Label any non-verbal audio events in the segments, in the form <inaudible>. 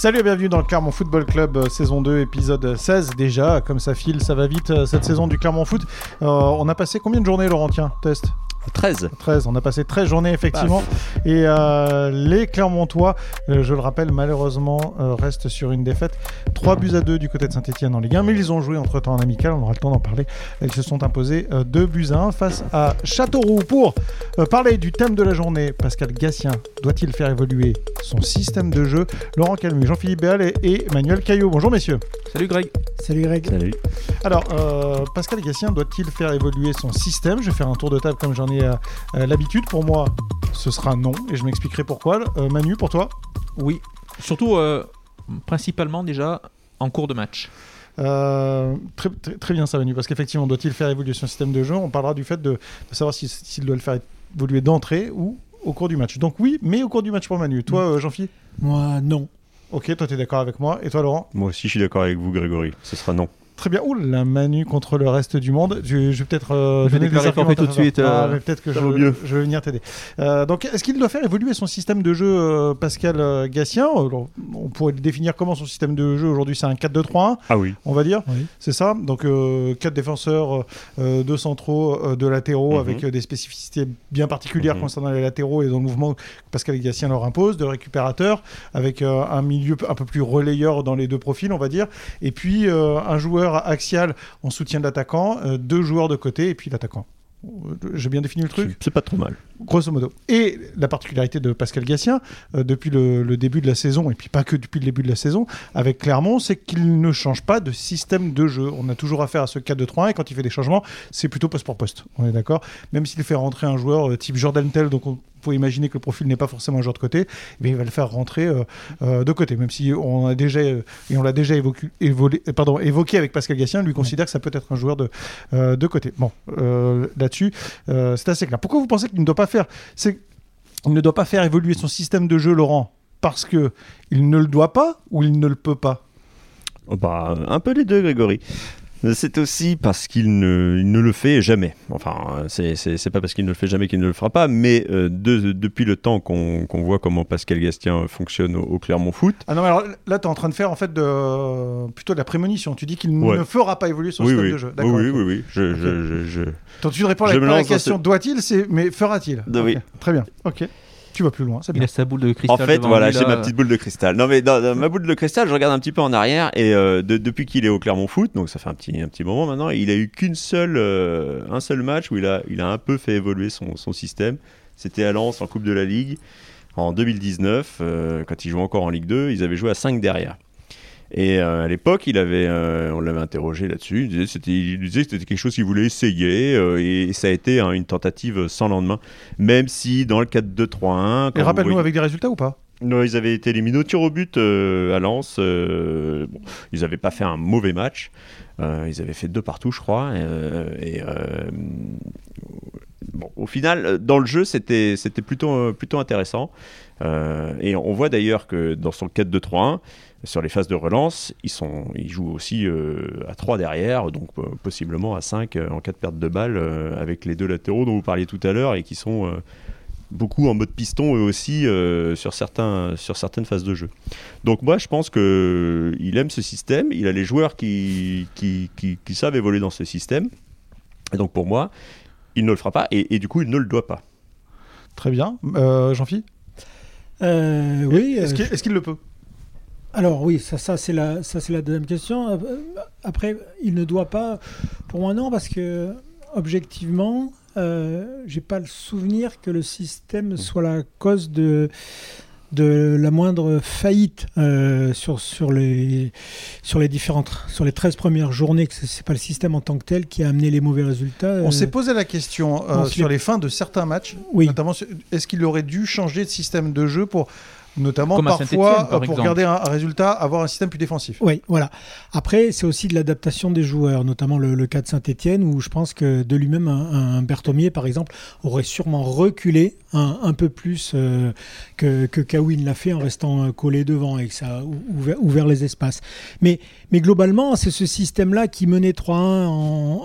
Salut et bienvenue dans le Clermont Football Club euh, saison 2 épisode 16 déjà comme ça file ça va vite euh, cette saison du Clermont Foot. Euh, on a passé combien de journées Laurentien test 13. 13 on a passé 13 journées effectivement. Et euh, les Clermontois euh, je le rappelle malheureusement euh, restent sur une défaite. 3 buts à 2 du côté de Saint-Etienne en Ligue 1 mais ils ont joué entre temps en amical. On aura le temps d'en parler. Ils se sont imposés euh, 2 buts à 1 face à Châteauroux pour parler du thème de la journée. Pascal Gassien doit-il faire évoluer son système de jeu? Laurent Calmu, Jean-Philippe Béal et, et Emmanuel Caillot. Bonjour messieurs. Salut Greg. Salut Greg. Salut. alors, euh, Pascal Gassien doit-il faire évoluer son système? Je vais faire un tour de table comme j'en ai l'habitude. Pour moi, ce sera non, et je m'expliquerai pourquoi. Euh, Manu, pour toi? Oui, surtout euh, principalement déjà en cours de match. Euh, très, très, très bien ça, Manu, parce qu'effectivement, doit-il faire évoluer son système de jeu? On parlera du fait de, de savoir si- s'il doit le faire évoluer d'entrée ou au cours du match. Donc oui, mais au cours du match pour Manu. Toi, euh, Jean-Philippe Moi, non. Ok, toi, tu es d'accord avec moi. Et toi, Laurent? Moi aussi, je suis d'accord avec vous, Grégory. Ce sera non. Très bien. Ouh la Manu contre le reste du monde. Je, je vais peut-être euh, Je vais déclarer forfait tout de suite. Ah, euh, mais peut-être que je, mieux. je vais venir t'aider. Euh, donc, est-ce qu'il doit faire évoluer son système de jeu, euh, Pascal Gassien Alors, On pourrait le définir comment son système de jeu aujourd'hui? C'est un 4-2-3-1, Ah oui. on va dire? Oui. C'est ça? Donc, euh, quatre défenseurs, euh, deux centraux, euh, deux latéraux, Mhm. avec euh, des spécificités bien particulières Mhm. concernant les latéraux et dans le mouvement que Pascal Gassien leur impose, de récupérateurs, avec euh, un milieu un peu plus relayeur dans les deux profils, on va dire. Et puis, euh, un joueur axial en soutien de l'attaquant, euh, deux joueurs de côté, et puis l'attaquant. Euh, J'ai bien défini le truc? C'est pas trop mal. grosso modo. Et la particularité de Pascal Gassien, euh, depuis le, le début de la saison, et puis pas que depuis le début de la saison, avec Clermont, c'est qu'il ne change pas de système de jeu. On a toujours affaire à ce 4-2-3-1, et quand il fait des changements, c'est plutôt poste pour poste. On est d'accord? Même s'il fait rentrer un joueur euh, type Jordan Tell, donc on peut imaginer que le profil n'est pas forcément un joueur de côté, mais il va le faire rentrer euh, euh, de côté. Même si on a déjà, et on l'a déjà évoqué, euh, évoqué avec Pascal Gassien, lui considère que ça peut être un joueur de, de côté. Bon, là-dessus, c'est assez clair. Pourquoi vous pensez qu'il ne doit pas faire c'est ne doit pas faire évoluer son système de jeu, Laurent, parce que il ne le doit pas ou il ne le peut pas? Bah, un peu les deux, Grégory. C'est aussi parce qu'il ne, il ne le fait jamais. Enfin, c'est pas parce qu'il ne le fait jamais qu'il ne le fera pas, mais euh, de- depuis le temps qu'on voit comment Pascal Gastien fonctionne au, au Clermont Foot, Ah non, mais alors là, tu es en train de faire en fait de, plutôt de la prémonition. Tu dis qu'il Ouais. ne fera pas évoluer son oui, système oui, de jeu. oui, D'accord. oui, oui, oui, je, Ok. je, je, je- Donc tu réponds à la, question ce- doit-il, c'est mais fera-t-il? Ah oui. Ok, Très bien. Ok. Tu vas plus loin, c'est Il bien. a sa boule de En cristal. fait, devant voilà, j'ai ma petite boule de cristal. Non, mais dans, dans ma boule de cristal, je regarde un petit peu en arrière et euh, de- depuis qu'il est au Clermont Foot, donc ça fait un petit, un petit moment maintenant, il a eu qu'une seule, euh, un seul match où il a, il a un peu fait évoluer son, son système. C'était à Lens en Coupe de la Ligue en 2019, euh, quand il jouait encore en Ligue 2, ils avaient joué à 5 derrière. Et euh, à l'époque, il avait, euh, on l'avait interrogé là-dessus. Il disait, c'était, il disait que c'était quelque chose qu'il voulait essayer, euh, et, ça a été hein, une tentative sans lendemain. Même si dans le 4-2-3-1, Et rappelle-nous voyez- avec des résultats ou pas? Non, ils avaient été éliminés au tir au but à Lens. bon, ils n'avaient pas fait un mauvais match. Ils avaient fait deux partout, je crois. et bon, au final, dans le jeu, c'était c'était plutôt, plutôt intéressant. Euh, et on voit d'ailleurs que dans son 4-2-3-1, sur les phases de relance, ils, sont, ils jouent aussi euh, à 3 derrière, donc euh, possiblement à 5 euh, en cas de perte de balle, euh, avec les deux latéraux dont vous parliez tout à l'heure et qui sont euh, beaucoup en mode piston eux aussi euh, sur, certains, sur certaines phases de jeu. Donc moi je pense qu'il aime ce système, il a les joueurs qui, qui, qui- qui savent évoluer dans ce système, et donc pour moi, il ne le fera pas, et, et du coup il ne le doit pas. Très bien. Euh, Jean-Philippe Euh, oui. Est-ce euh, qu'il est-ce qu'il le peut? Alors oui, ça, ça c'est la, ça c'est la deuxième question. Euh, Après, il ne doit pas. Pour moi, non, parce que objectivement, euh, j'ai pas le souvenir que le système soit la cause de de la moindre faillite euh, sur, sur, les, sur les différentes sur les 13 premières journées que c'est pas le système en tant que tel qui a amené les mauvais résultats On euh, s'est posé la question euh, sur les fins de certains matchs, oui notamment est-ce qu'il aurait dû changer de système de jeu pour notamment Comme parfois par euh, pour exemple. garder un, un résultat, avoir un système plus défensif. Oui, voilà. Après, c'est aussi de l'adaptation des joueurs, notamment le, le cas de Saint-Etienne, où je pense que de lui-même, un, un Berthomier, par exemple, aurait sûrement reculé un, un peu plus euh, que, que Kawin l'a fait en restant euh, collé devant et que ça a ou- ouvert, ouvert les espaces. Mais, mais globalement, c'est ce système-là qui menait 3-1 en, en,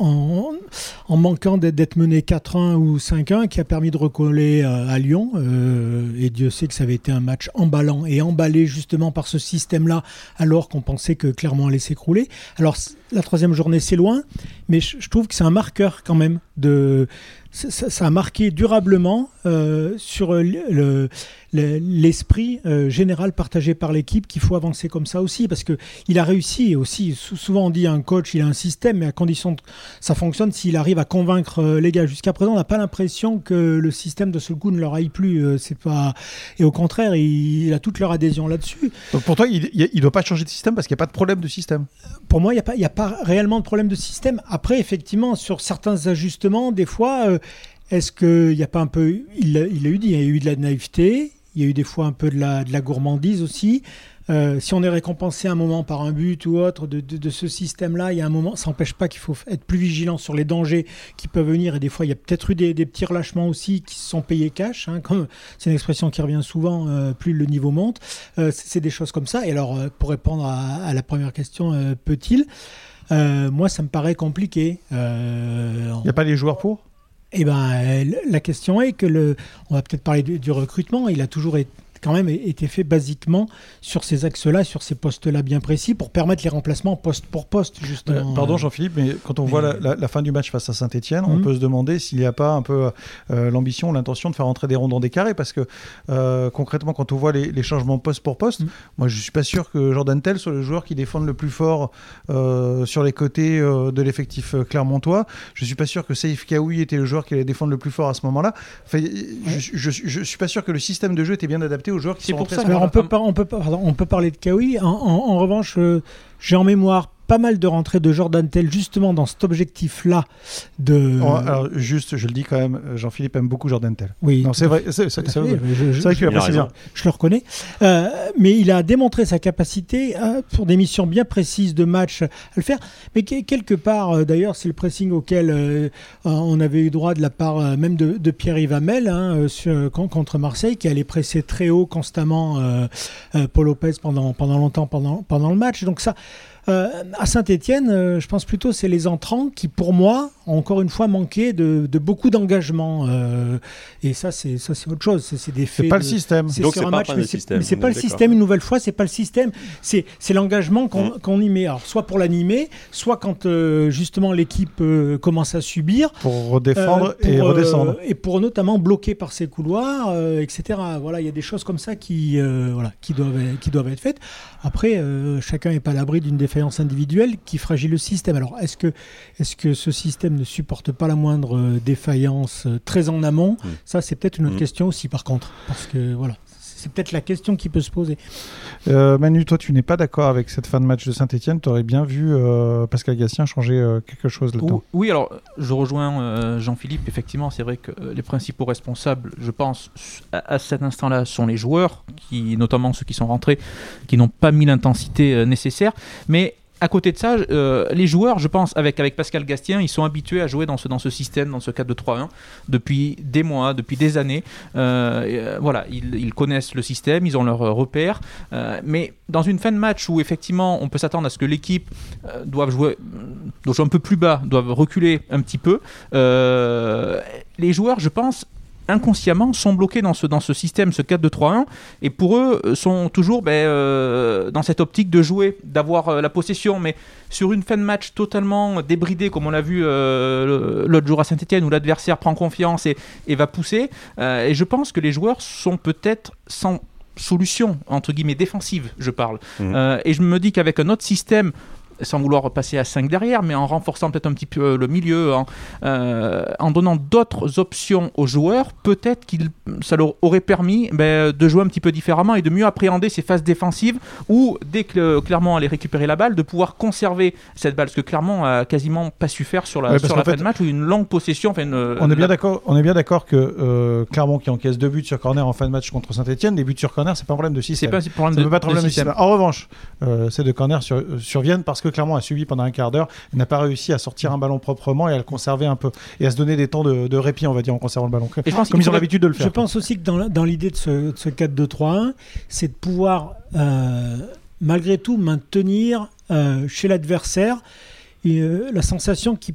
en manquant d'être mené 4-1 ou 5-1, qui a permis de recoller euh, à Lyon. Euh, et Dieu sait que ça avait été un match emballant et emballé justement par ce système-là, alors qu'on pensait que Clermont allait s'écrouler. Alors la troisième journée, c'est loin, mais je, je trouve que c'est un marqueur quand même de ça, a marqué durablement euh, sur le- le- le- l'esprit euh, général partagé par l'équipe qu'il faut avancer comme ça aussi parce que il a réussi aussi. Sou- souvent on dit un coach il a un système mais à condition que ça fonctionne s'il arrive à convaincre euh, les gars. Jusqu'à présent on n'a pas l'impression que le système de ce coup ne leur aille plus c'est pas et au contraire il, il a toute leur adhésion là-dessus. Donc pour toi, il ne doit pas changer de système parce qu'il n'y a pas de problème de système? pour moi, il n'y a, pas- il y a pas réellement de problème de système. Après, effectivement, sur certains ajustements, des fois, euh, est-ce qu'il n'y a pas un peu. Il l'a il eu dit, il y a eu de la naïveté, il y a eu des fois un peu de la, gourmandise aussi. Euh, si on est récompensé un moment par un but ou autre de, ce système-là, il y a un moment, ça n'empêche pas qu'il faut être plus vigilant sur les dangers qui peuvent venir. Et des fois, il y a peut-être eu des, petits relâchements aussi qui se sont payés cash. hein, c'est une expression qui revient souvent, euh, plus le niveau monte. C'est des choses comme ça. Et alors, pour répondre à, à la première question, peut-il Euh, Moi, ça me paraît compliqué. Euh, Il n'y a pas les joueurs pour? Eh ben, euh, la question est que le, on va peut-être parler du, du recrutement. Il a toujours été quand même été fait basiquement sur ces axes-là, sur ces postes-là bien précis, pour permettre les remplacements poste pour poste, justement. Euh, Pardon Jean-Philippe, mais quand on mais- voit la, la- la fin du match face à Saint-Etienne, on Mhm. peut se demander s'il n'y a pas un peu euh, l'ambition, l'intention de faire rentrer des ronds dans des carrés, parce que euh, concrètement, quand on voit les, les changements poste pour poste, Mhm. moi je suis pas sûr que Jordan Tell soit le joueur qui défende le plus fort euh, sur les côtés euh, de l'effectif euh, clermontois. Je suis pas sûr que Saïf Kaoui était le joueur qui allait défendre le plus fort à ce moment-là. Enfin, je, je, je suis pas sûr que le système de jeu était bien adapté aux joueurs qui sont pour ça Alors, on peut, pas, on, peut pas- pardon, on peut parler de Kawi. En, en- en revanche, euh, j'ai en mémoire pas mal de rentrées de Jordan Tell, justement dans cet objectif-là de. Oh, alors, juste, je le dis quand même, Jean-Philippe aime beaucoup Jordan Tell. oui, c'est vrai, c'est vrai qu'il Il a apprécie raison. bien. je le reconnais. Euh, mais il a démontré sa capacité euh, pour des missions bien précises de match à le faire. Mais que- quelque part, euh, d'ailleurs, c'est le pressing auquel on avait eu droit de la part même de, de Pierre-Yves Hamel hein, sur- contre Marseille, qui allait presser très haut constamment Paul Lopez pendant, pendant longtemps pendant, pendant le match. Donc ça. Euh, à Saint-Etienne, je pense plutôt c'est les entrants qui, pour moi, ont encore une fois manqué de, de beaucoup d'engagement. euh, et ça, c'est ça, c'est autre chose. C'est c'est des C'est faits. pas de- le système. c'est Donc sur c'est un pas match, mais c'est système, mais c'est on pas le système. Une nouvelle fois, c'est pas le système. C'est c'est l'engagement qu'on Mm. qu'on y met. Alors soit pour l'animer, soit quand euh, justement l'équipe euh, commence à subir. Pour redéfendre euh, et euh, redescendre. et pour notamment bloquer par ses couloirs, euh, etc. Voilà, il y a des choses comme ça qui, euh, voilà, qui, doivent, qui doivent être faites. Après, euh, chacun n'est pas à l'abri d'une défaillance individuelle qui fragile le système. Alors, est-ce que, est que ce système ne supporte pas la moindre euh, défaillance euh, très en amont? Mm. Ça, c'est peut-être une autre Mm. question aussi, par contre. Parce que, voilà, c'est peut-être la question qui peut se poser. Euh, Manu, toi, tu n'es pas d'accord avec cette fin de match de Saint-Etienne. Tu aurais bien vu euh, Pascal Gatien changer euh, quelque chose là-dedans. Ou- Oui, alors je rejoins euh, Jean-Philippe. Effectivement, c'est vrai que euh, les principaux responsables, je pense, à, à cet instant-là, sont les joueurs, qui, notamment ceux qui sont rentrés, qui n'ont pas mis l'intensité euh, nécessaire. Mais à côté de ça, euh, les joueurs, je pense, avec, Pascal Gastien, ils sont habitués à jouer dans ce, dans ce système, dans ce 4-2-3-1, depuis des mois, depuis des années. Euh, euh, voilà, ils, connaissent le système, ils ont leurs repères. Mais dans une fin de match où, effectivement, on peut s'attendre à ce que l'équipe doive jouer, jouer un peu plus bas, doivent reculer un petit peu, les joueurs, je pense, inconsciemment sont bloqués dans ce, dans ce système, ce 4-2-3-1, et pour eux euh, sont toujours ben, euh, dans cette optique de jouer, d'avoir euh, la possession, mais sur une fin de match totalement débridée, comme on l'a vu euh, l'autre jour à Saint-Etienne, où l'adversaire prend confiance et, et va pousser, et je pense que les joueurs sont peut-être sans solution, entre guillemets, défensive, je parle. Euh, et je me dis qu'avec un autre système, sans vouloir passer à 5 derrière, mais en renforçant peut-être un petit peu euh, le milieu, en, euh, en donnant d'autres options aux joueurs, peut-être que ça leur aurait permis ben, de jouer un petit peu différemment et de mieux appréhender ces phases défensives ou dès que euh, Clermont allait récupérer la balle, de pouvoir conserver cette balle, ce que Clermont a quasiment pas su faire sur la, Ouais, parce sur la qu'en fin fait, de match, où une longue possession. Enfin, une- On est bien la- d'accord. On est bien d'accord que euh, Clermont qui encaisse deux buts sur corner en fin de match contre Saint-Etienne, les buts sur corner, c'est pas un problème de C'est système. pas un problème Ça de, pas être un de problème de système. système. En revanche, euh, ces deux corners sur- euh, surviennent parce que Clermont a subi pendant un quart d'heure, n'a pas réussi à sortir un ballon proprement et à le conserver un peu et à se donner des temps de, de répit, on va dire, en conservant le ballon. Et je pense Comme ils ont l'habitude de le faire. Je pense aussi que dans, dans l'idée de ce, ce 4-2-3-1, c'est de pouvoir, euh, malgré tout, maintenir euh, chez l'adversaire euh, la sensation qu'il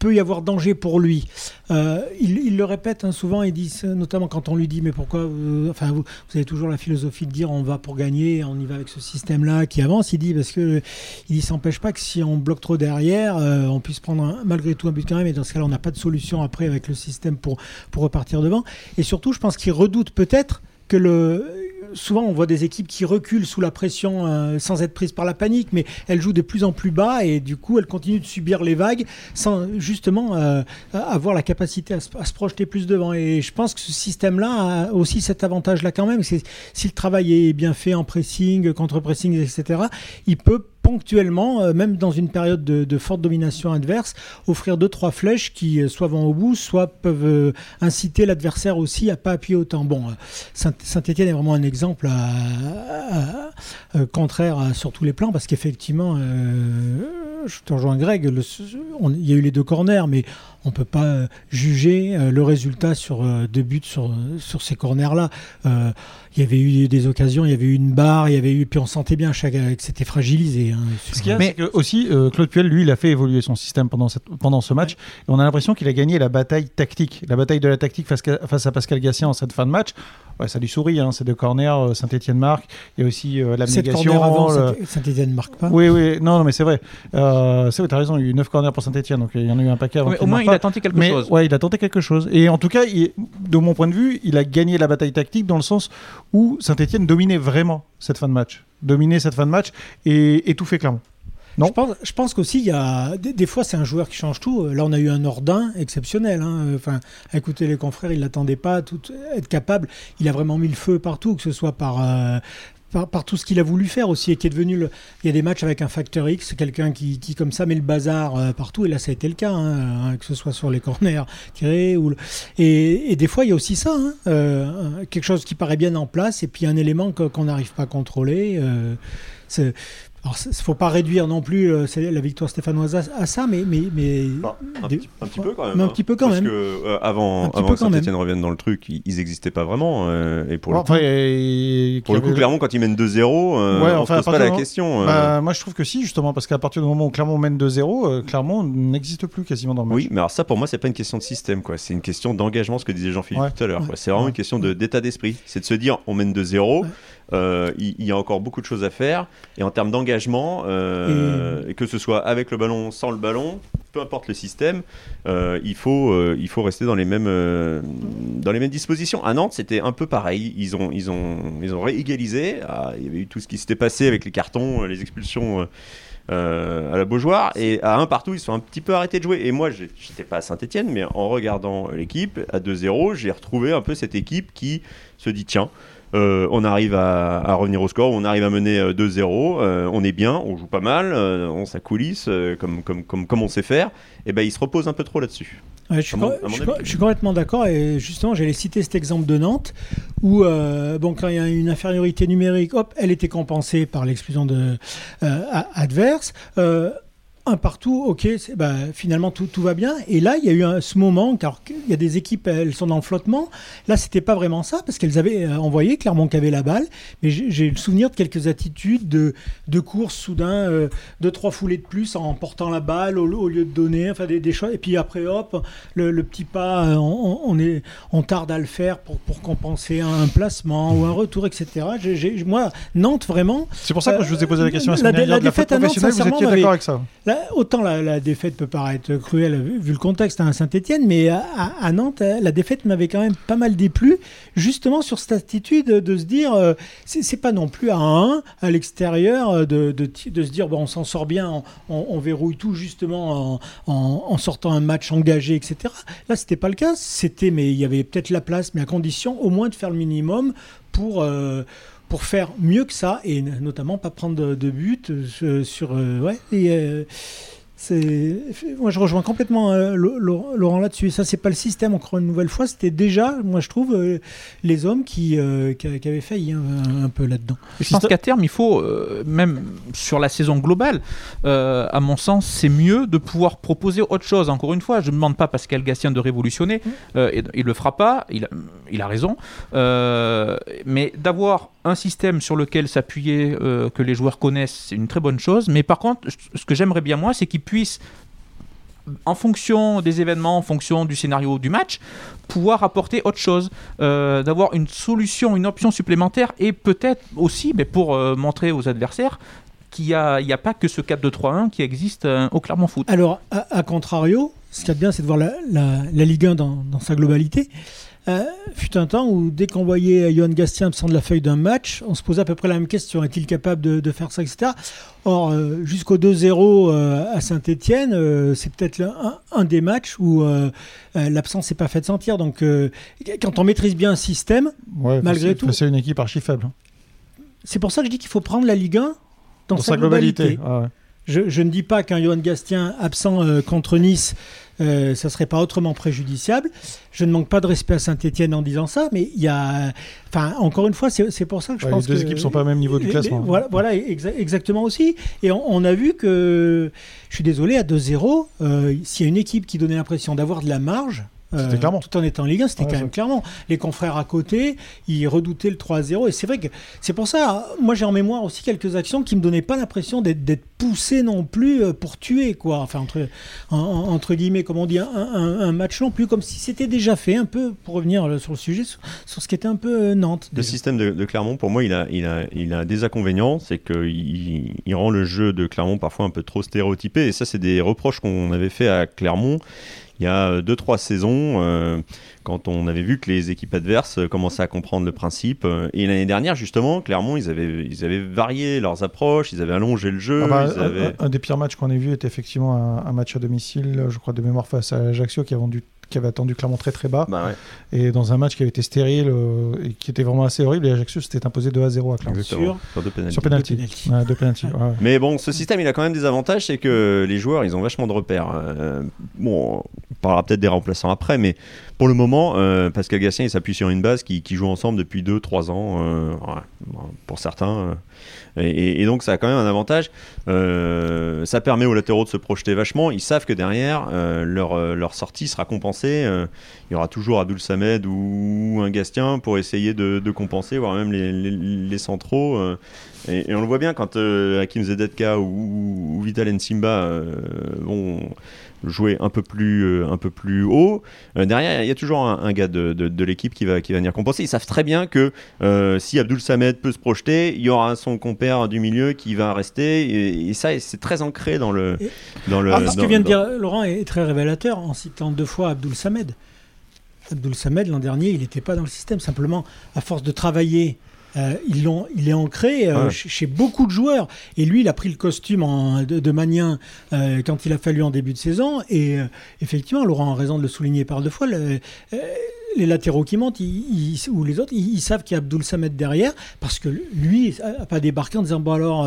peut y avoir danger pour lui. Euh, il, le répète hein, souvent, il dit, notamment quand on lui dit mais pourquoi, enfin vous, avez toujours la philosophie de dire on va pour gagner, on y va avec ce système-là qui avance. Il dit parce que il s'empêche pas que si on bloque trop derrière, euh, on puisse prendre malgré tout un but quand même. Et dans ce cas-là, on n'a pas de solution après avec le système pour pour repartir devant. Et surtout, je pense qu'il redoute peut-être que le souvent on voit des équipes qui reculent sous la pression euh, sans être prises par la panique, mais elles jouent de plus en plus bas et du coup elles continuent de subir les vagues sans justement euh, avoir la capacité à se, projeter plus devant. Et je pense que ce système-là a aussi cet avantage-là quand même. Si le travail est bien fait en pressing, contre-pressing, etc., il peut ponctuellement, euh, même dans une période de, forte domination adverse, offrir deux trois flèches qui soit vont au bout, soit peuvent inciter l'adversaire aussi à pas appuyer autant. Bon, Saint-Étienne est vraiment un exemple exemple euh, contraire sur tous les plans, parce qu'effectivement, euh, je te rejoins Greg, il y a eu les deux corners, mais on ne peut pas euh, juger le résultat sur deux buts sur, sur ces corners-là. il y avait eu des occasions, il y avait eu une barre, il y avait eu, puis on sentait bien chaque, que c'était fragilisé. Hein, ce qu'il y a, mais que aussi, Claude Puel, lui, il a fait évoluer son système pendant, cette, pendant ce match, et on a l'impression qu'il a gagné la bataille tactique, la bataille de la tactique face, face à Pascal Gassien en cette fin de match ça lui sourit, hein, c'est deux corners, euh, Saint-Etienne marque, il y a aussi euh, l'abnégation. avant, Saint-Etienne marque pas Oui, oui, non, non mais c'est vrai. Euh, c'est vrai, tu as raison, il y a eu 9 corners pour Saint-Etienne, donc il y en a eu un paquet au moins, il a tenté quelque mais, chose. Ouais, il a tenté quelque chose. Et en tout cas, de mon point de vue, il a gagné la bataille tactique dans le sens où Saint-Etienne dominait vraiment cette fin de match. Dominait cette fin de match et étouffait clairement. Je pense, je qu'aussi, il y a des, fois, c'est un joueur qui change tout. Là, on a eu un Nordin exceptionnel. Hein. Enfin, écoutez les confrères, il l'attendait pas, tout, être capable. Il a vraiment mis le feu partout, que ce soit par, euh, par, tout ce qu'il a voulu faire aussi et qui est devenu il y a des matchs avec un facteur X quelqu'un qui, comme ça met le bazar euh, partout et là ça a été le cas hein, que ce soit sur les corners tirés ou et, des fois il y a aussi ça hein, euh, quelque chose qui paraît bien en place et puis un élément qu'on n'arrive pas à contrôler euh, alors, il ne faut pas réduire non plus euh, la victoire stéphanoise à, ça, mais. mais, mais un, petit, peu quand même. un petit peu quand parce même. que euh, avant, avant que Saint-Etienne revienne dans le truc, ils n'existaient pas vraiment. Euh, et pour le coup, pour le coup clairement, quand ils mènent 2-0, ouais, on ne se pose pas la question. Bah, moi, je trouve que si, justement, parce qu'à partir du moment où Clermont mène 2-0, Clermont n'existe plus quasiment dans le match. Oui, mais alors ça, pour moi, c'est pas une question de système, quoi. C'est une question d'engagement, ce que disait Jean-Philippe tout à l'heure. C'est vraiment une question d'état d'esprit. C'est de se dire, on mène 2-0. Euh, il, y a encore beaucoup de choses à faire. Et en termes d'engagement, euh, que ce soit avec le ballon, sans le ballon, peu importe le système, euh, il, faut, il faut rester dans les, mêmes, dans les mêmes dispositions. À Nantes, c'était un peu pareil. Ils ont, ils ont, ils ont réégalisé. Ah, il y avait eu tout ce qui s'était passé avec les cartons, les expulsions. à la Beaujoire et à un partout ils sont un petit peu arrêtés de jouer et moi j'étais pas à Saint-Etienne mais en regardant l'équipe à 2-0 j'ai retrouvé un peu cette équipe qui se dit tiens euh, on arrive à, revenir au score, on arrive à mener 2-0, euh, euh, on est bien, on joue pas mal, on s'accoulisse comme, comme, comme, comme, on sait faire, et ben il se repose un peu trop là-dessus. je, suis, complètement d'accord et justement j'allais citer cet exemple de Nantes où bon quand il y a une infériorité numérique, hop, elle était compensée par l'exclusion de adverse un partout, ok, bah, finalement tout, tout, va bien. Et là, il y a eu un, ce moment, car il y a des équipes, elles sont en flottement. Là, c'était pas vraiment ça, parce qu'elles avaient euh, envoyé clairement qu'il avait la balle. Mais j'ai le souvenir de quelques attitudes de, de course soudain, euh, deux, trois foulées de plus en portant la balle au, lieu de donner, enfin des, choses. Et puis après, hop, le, petit pas, euh, on, est, on tarde à le faire pour, pour compenser un, placement ou un retour, etc. moi, Nantes, vraiment. C'est pour ça que je vous ai posé la question la, la, la, défaite à Nantes, vous étiez d'accord avec ça? Autant la, défaite peut paraître cruelle vu le contexte à Saint-Etienne, mais à, Nantes, la défaite m'avait quand même pas mal déplu, justement sur cette attitude de se dire, euh, c'est pas non plus à 1 à l'extérieur, euh, de, de, se dire, bon, on s'en sort bien, on, verrouille tout justement en, sortant un match engagé, etc. Là, c'était pas le cas, c'était, mais il y avait peut-être la place, mais à condition au moins de faire le minimum pour... Euh, pour faire mieux que ça et notamment pas prendre de, but euh, sur euh, ouais euh, moi, je rejoins complètement euh, Laurent là-dessus. Et ça, c'est pas le système, encore une nouvelle fois. C'était déjà, moi, je trouve, euh, les hommes qui, euh, qui, avaient failli hein, un, peu là-dedans. Je pense qu'à terme, il faut, même sur la saison globale, à mon sens, c'est mieux de pouvoir proposer autre chose. Encore une fois, je ne demande pas Pascal Gastien de révolutionner. Mmh. Et, il le fera pas. Il a, il a raison. mais d'avoir un système sur lequel s'appuyer, que les joueurs connaissent, c'est une très bonne chose. Mais par contre, ce que j'aimerais bien, moi, c'est qu'ils puisse en fonction des événements, en fonction du scénario du match, pouvoir apporter autre chose, euh, d'avoir une solution, une option supplémentaire et peut-être aussi mais pour euh, montrer aux adversaires qu'il n'y a, pas que ce 4-2-3-1 qui existe euh, au Clermont Foot. Alors, à, contrario, ce qu'il y a de bien, c'est de voir la, Ligue 1 dans, dans sa globalité. Euh, fut un temps où dès qu'on voyait Johan Gastien absent de la feuille d'un match, on se posait à peu près la même question est-il capable de, de faire ça, etc. Or, euh, jusqu'au 2-0 euh, à Saint-Etienne, c'est peut-être un, un des matchs où l'absence n'est pas faite sentir. Donc, quand on maîtrise bien un système, Ouais, Malgré tout. C'est une équipe archi faible. hein. c'est pour ça que je dis qu'il faut prendre la Ligue 1 dans, Dans sa, globalité. Ah ouais. Je, je ne dis pas qu'un Johan Gastien absent euh, contre Nice, euh, ça serait pas autrement préjudiciable. Je ne manque pas de respect à Saint-Etienne en disant ça, mais il y a. Enfin, encore une fois, c'est pour ça que je Ouais, pense les deux que. équipes sont pas au même niveau du classement. voilà, voilà, exa- exactement aussi. Et on, on a vu que. Je suis désolé, à 2-0, euh, s'il y a une équipe qui donnait l'impression d'avoir de la marge. Euh, C'était Clermont. Tout en étant en Ligue 1, c'était Ouais, quand même clairement. Les confrères à côté, ils redoutaient le 3-0. Et c'est vrai que c'est pour ça, moi j'ai en mémoire aussi quelques actions qui me donnaient pas l'impression d'être poussé non plus euh, pour tuer, quoi. Enfin, entre, en- en- entre guillemets, comme on dit, un, un- un match non plus, comme si c'était déjà fait, un peu, pour revenir euh, sur le sujet, sur, sur ce qui était un peu Nantes. Le système de, de Clermont, pour moi, il a, il a, il a des inconvénients. C'est qu'il il, il rend le jeu de Clermont parfois un peu trop stéréotypé. Et ça, c'est des reproches qu'on avait fait à Clermont il y a 2-3 saisons, euh, quand on avait vu que les équipes adverses euh, commençaient à comprendre le principe. Euh, Et l'année dernière, justement, Clermont, ils avaient, ils avaient varié leurs approches, ils avaient allongé le jeu. Ah bah, ils un- avaient... un, un des pires matchs qu'on ait vu était effectivement un, un match à domicile, je crois de mémoire face à Ajaccio, qui, a vendu- qui avait attendu Clermont très très bas. Bah ouais, Et dans un match qui avait été stérile euh, et qui était vraiment assez horrible, et Ajaccio s'était imposé 2 à 0 à Clermont. Sur deux. Sur penalty. Deux. Ouais, ouais, ouais. Mais bon, ce système, il a quand même des avantages, c'est que les joueurs, ils ont vachement de repères. Euh, bon, on parlera peut-être des remplaçants après, mais pour le moment, euh, Pascal Gassien, il s'appuie sur une base qui, qui joue ensemble depuis 2-3 ans, euh, pour certains. euh, et, et- donc, ça a quand même un avantage. Euh, ça permet aux latéraux de se projeter vachement. Ils savent que derrière, euh, leur, leur sortie sera compensée. Euh, il y aura toujours Abdul Samed ou un Gastien pour essayer de, compenser, voire même les, les- centraux. euh, et, on le voit bien quand euh, Hakim Zedetka ou, ou Vital Nsimba vont jouer un peu plus, euh, un peu plus haut. Euh, derrière, il y a toujours un, un gars de, de- de l'équipe qui va, qui va venir compenser. Ils savent très bien que euh, si Abdul Samed peut se projeter, il y aura son compère du milieu qui va rester. Et, et ça, c'est très ancré dans le. Et- Dans le Ah, ce dans- que vient de dire Laurent est très révélateur en citant deux fois Abdoul Samed. Abdoul Samed, l'an dernier, il n'était pas dans le système. Simplement, à force de travailler, euh, ils l'ont- il est ancré euh, Ouais. chez, chez beaucoup de joueurs. Et lui, il a pris le costume en- de, de Magnien euh, quand il a fallu en début de saison. Et effectivement, Laurent a raison de le souligner par deux fois. le- les latéraux qui montent, ils- ils- ou les autres, ils, ils savent qu'il y a Abdoul Samed derrière, parce que lui n'a pas débarqué en disant bon alors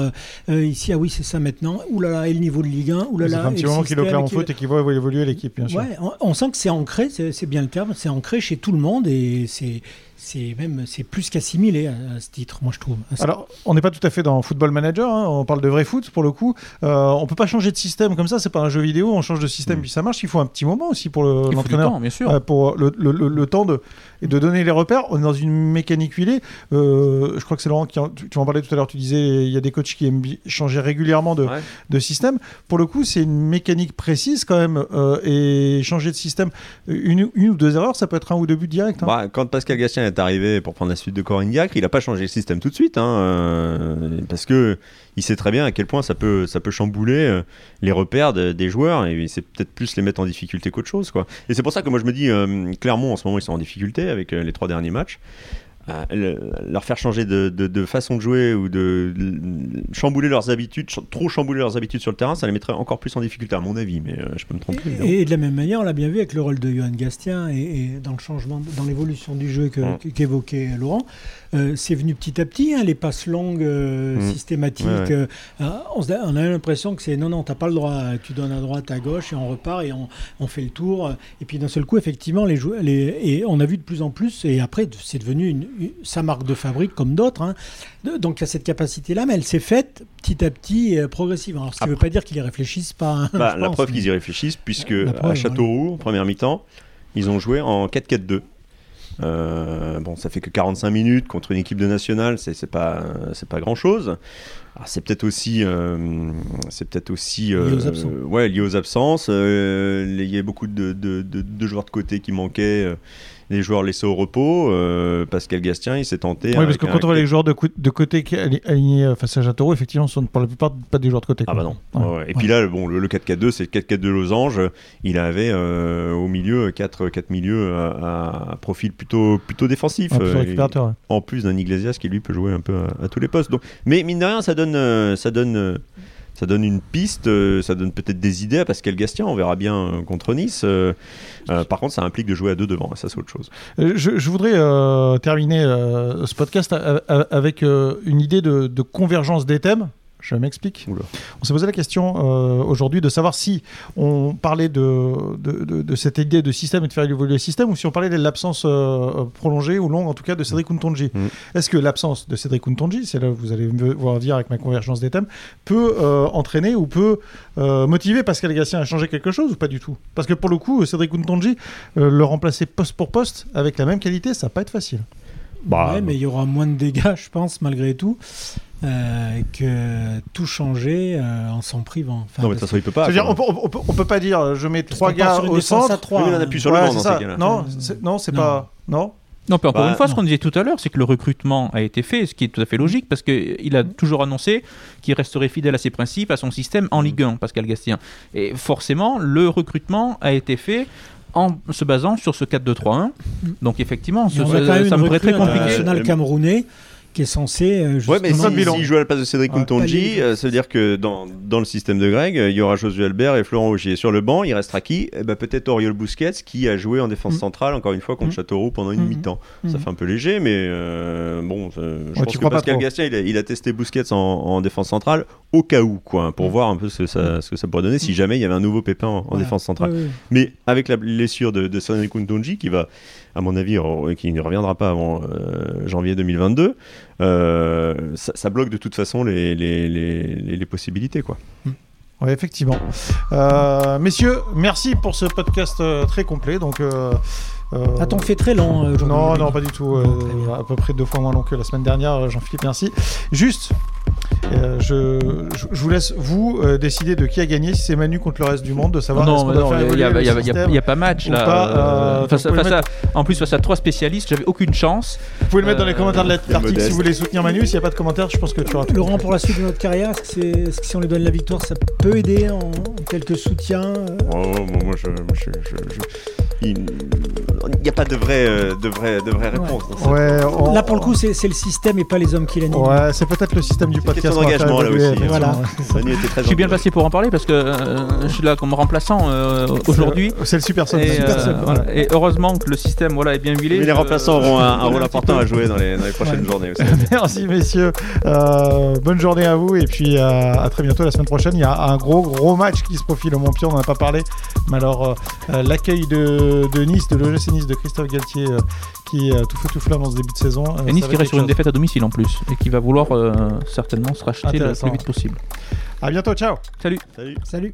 euh, ici ah oui c'est ça maintenant, oulala et le niveau de Ligue 1, Ça oulala. fait un et petit moment qu'il et qu'il- Foot et qu'il voit évoluer l'équipe, bien sûr. Ouais, on, on sent que c'est ancré, c'est c'est bien le terme, c'est ancré chez tout le monde et c'est c'est même c'est plus qu'assimilé à, à ce titre, moi je trouve. Alors, on n'est pas tout à fait dans Football Manager, hein, on parle de vrai foot pour le coup. Euh, on peut pas changer de système comme ça, c'est pas un jeu vidéo, on change de système Mm. puis ça marche. Il faut un petit moment aussi pour le- l'entraîneur. temps, bien sûr. Euh, pour le, le- le- le temps de, et de donner les repères. On est dans une mécanique huilée. Euh, je crois que c'est Laurent qui en, tu, tu en parlais tout à l'heure. Tu disais il y a des coachs qui aiment changer régulièrement de, Ouais. de système. Pour le coup, c'est une mécanique précise quand même. euh, et changer de système, une, une ou deux erreurs, ça peut être un ou deux buts directs. hein. Bah, quand Pascal Gastien est arrivé pour prendre la suite de Corinne il n'a pas changé le système tout de suite, hein, euh, parce que il sait très bien à quel point ça peut, ça peut chambouler euh, les repères de- des joueurs et c'est peut-être plus les mettre en difficulté qu'autre chose, quoi. Et c'est pour ça que moi je me dis, euh, Clermont en ce moment ils sont en difficulté avec euh, les trois derniers matchs. Le- leur faire changer de, de- de façon de jouer ou de, chambouler leurs habitudes, ch- trop chambouler leurs habitudes sur le terrain, ça les mettrait encore plus en difficulté à mon avis, mais euh, je peux me tromper. Et, et de la même manière, on l'a bien vu avec le rôle de Johan Gastien et, et dans le changement, dans l'évolution du jeu Mm. qu'évoquait Laurent, euh, c'est venu petit à petit, hein, les passes longues euh, Mm. systématiques. Ouais, ouais. euh, on, on a l'impression que c'est non, non, t'as pas le droit, tu donnes à droite, à gauche et on repart et on, on fait le tour. Et puis d'un seul coup, effectivement, les joueurs, les, et on a vu de plus en plus, et après, c'est devenu une- sa marque de fabrique comme d'autres. hein. Donc il y a cette capacité-là, mais elle s'est faite petit à petit et progressivement. Alors ce qui ne veut Après- pas dire qu'ils y réfléchissent pas. hein, Bah, la pense, preuve mais- qu'ils y réfléchissent, puisque preuve, à Châteauroux, en première mi-temps, ils ont joué en 4-4-2. Euh, bon, ça fait que 45 minutes contre une équipe de nationale, c'est pas, c'est pas grand chose. C'est peut-être aussi, euh, c'est peut-être aussi euh, Lié aux ouais, lié aux absences. Euh, Il y a beaucoup de, de- de- de joueurs de côté qui manquaient, euh, les joueurs laissés au repos. Euh, Pascal Gastien, il s'est tenté. Oui, parce que un- quand on voit les joueurs de, de côté alignés euh, face à Châteauroux, effectivement, ce sont pour la plupart pas des joueurs de côté. Ah bah non. Ouais. Ouais, ouais. Et puis là, bon, le, le 4-4-2, c'est le 4-4-2 Losange. Il avait euh, au milieu 4, 4 milieux à, à profil plutôt, plutôt défensif. Ouais, plutôt récupérateur, ouais. en plus d'un Iglesias qui lui peut jouer un peu à, à tous les postes. Donc, mais mine de rien, ça donne, euh, ça donne, euh, ça donne une piste, euh, ça donne peut-être des idées à Pascal Gastien. On verra bien euh, contre Nice. Euh, par contre, ça implique de jouer à deux devant. Ça, c'est autre chose. Je, voudrais terminer ce podcast avec une idée de convergence des thèmes. Je m'explique. On s'est posé la question euh, aujourd'hui de savoir si on parlait de, de, de- de cette idée de système et de faire évoluer le système ou si on parlait de l'absence euh, prolongée ou longue en tout cas de Cédric Untonji. Mm. Est-ce que l'absence de Cédric Untonji, c'est là où vous allez me voir dire avec ma convergence des thèmes, peut euh, entraîner ou peut euh, motiver Pascal Gatien à changer quelque chose ou pas du tout? Parce que pour le coup, Cédric Untonji, euh, le remplacer poste pour poste avec la même qualité, ça va pas être facile. Bah, ouais, mais il y aura moins de dégâts, je pense, malgré tout, euh, que tout changer euh, en s'en privant. Enfin, non, mais de toute façon, il peut pas. C'est-à-dire, on peut, on, peut, on peut pas dire euh, je mets trois gars au centre. Oui, on appuie sur le Ouais, banc c'est dans ça. ces cas-là. Non, c'est- non, c'est non. pas. Non. Non, puis encore Bah, une fois, ce qu'on disait tout à l'heure, c'est que le recrutement a été fait, ce qui est tout à fait logique, parce qu'il a toujours annoncé qu'il resterait fidèle à ses principes, à son système en Ligue 1, Pascal Gastien. Et forcément, le recrutement a été fait en se basant sur ce 4-2-3-1. Donc effectivement, ce- ça, ça me paraît très compliqué. Euh, camerounais qui est censé euh, Ouais, mais s'il joue à la place de Cédric bilan. euh, ça veut dire que dans, dans le système de Greg, euh, il y aura Josué Albert et Florent Augier. Sur le banc, il restera qui? Eh ben, Peut-être Oriol Busquets qui a joué en défense Mm. centrale, encore une fois, contre Mm. Châteauroux pendant une Mm. mi-temps. Ça Mm. fait un peu léger, mais euh, bon, je Ouais, pense tu que Pascal. Gastien, il a, il a testé Busquets en, en défense centrale au cas où, quoi, pour Mm. voir un peu ce que, ça, ce que ça pourrait donner si jamais il y avait un nouveau pépin en, en Voilà. défense centrale. Ouais, ouais. Mais avec la blessure de, de Cédric Untonji, qui va, à mon avis, re- qui ne reviendra pas avant euh, janvier 2022, euh, ça, ça bloque de toute façon les, les, les, les- les possibilités. Quoi. Oui, effectivement. Euh, messieurs, merci pour ce podcast euh, très complet. Donc, euh, euh, A-t-on fait très long euh, aujourd'hui? Non, non, pas du tout. euh, à peu près deux fois moins long que la semaine dernière. Jean-Philippe, merci. Juste, euh, je, je, je vous laisse vous euh, décider de qui a gagné, si c'est Manu contre le reste du monde, de savoir Non, mais il n'y a, pas match là. pas, euh, face à- en plus, face à trois spécialistes, j'avais aucune chance. Vous pouvez le mettre dans les Euh, commentaires de l'article si vous voulez soutenir Manu. S'il n'y a pas de commentaires, je pense que tu auras tout. Laurent, pour la suite de notre carrière, est-ce que, si on lui donne la victoire, ça peut aider en, en quelques soutiens euh, Oh, bon, moi, je, moi, je- je- je- il n'y a pas de vraie, euh, de vraie, de vraie réponse. Ouais, on- Là, pour le coup, c'est le système et pas les hommes qui l'animent. Ouais, c'est peut-être le système du podcast. d'engagement, là aussi, hein. Voilà. <laughs> Manu était très Je suis bien entouré. placé pour en parler parce que euh, je suis là comme remplaçant euh, aujourd'hui. C'est le super sub. Et, euh, voilà. Heureusement que le système voilà, est bien huilé. Mais les Euh, remplaçants auront un, rôle important à jouer dans les, dans les prochaines Ouais. journées aussi. <laughs> Merci messieurs. Euh, bonne journée à vous et puis euh, à très bientôt la semaine prochaine. Il y a un gros gros match qui se profile au Montpion, on n'en a pas parlé. Mais alors l'accueil de, de Nice, de l'OGC Nice de Christophe Galtier euh, qui est tout feu tout flamme dans ce début de saison. euh, Et Nice ça va qui reste sur une défaite à domicile en plus et qui va vouloir euh, certainement se racheter le plus vite possible. À bientôt, ciao. Salut. Salut. Salut.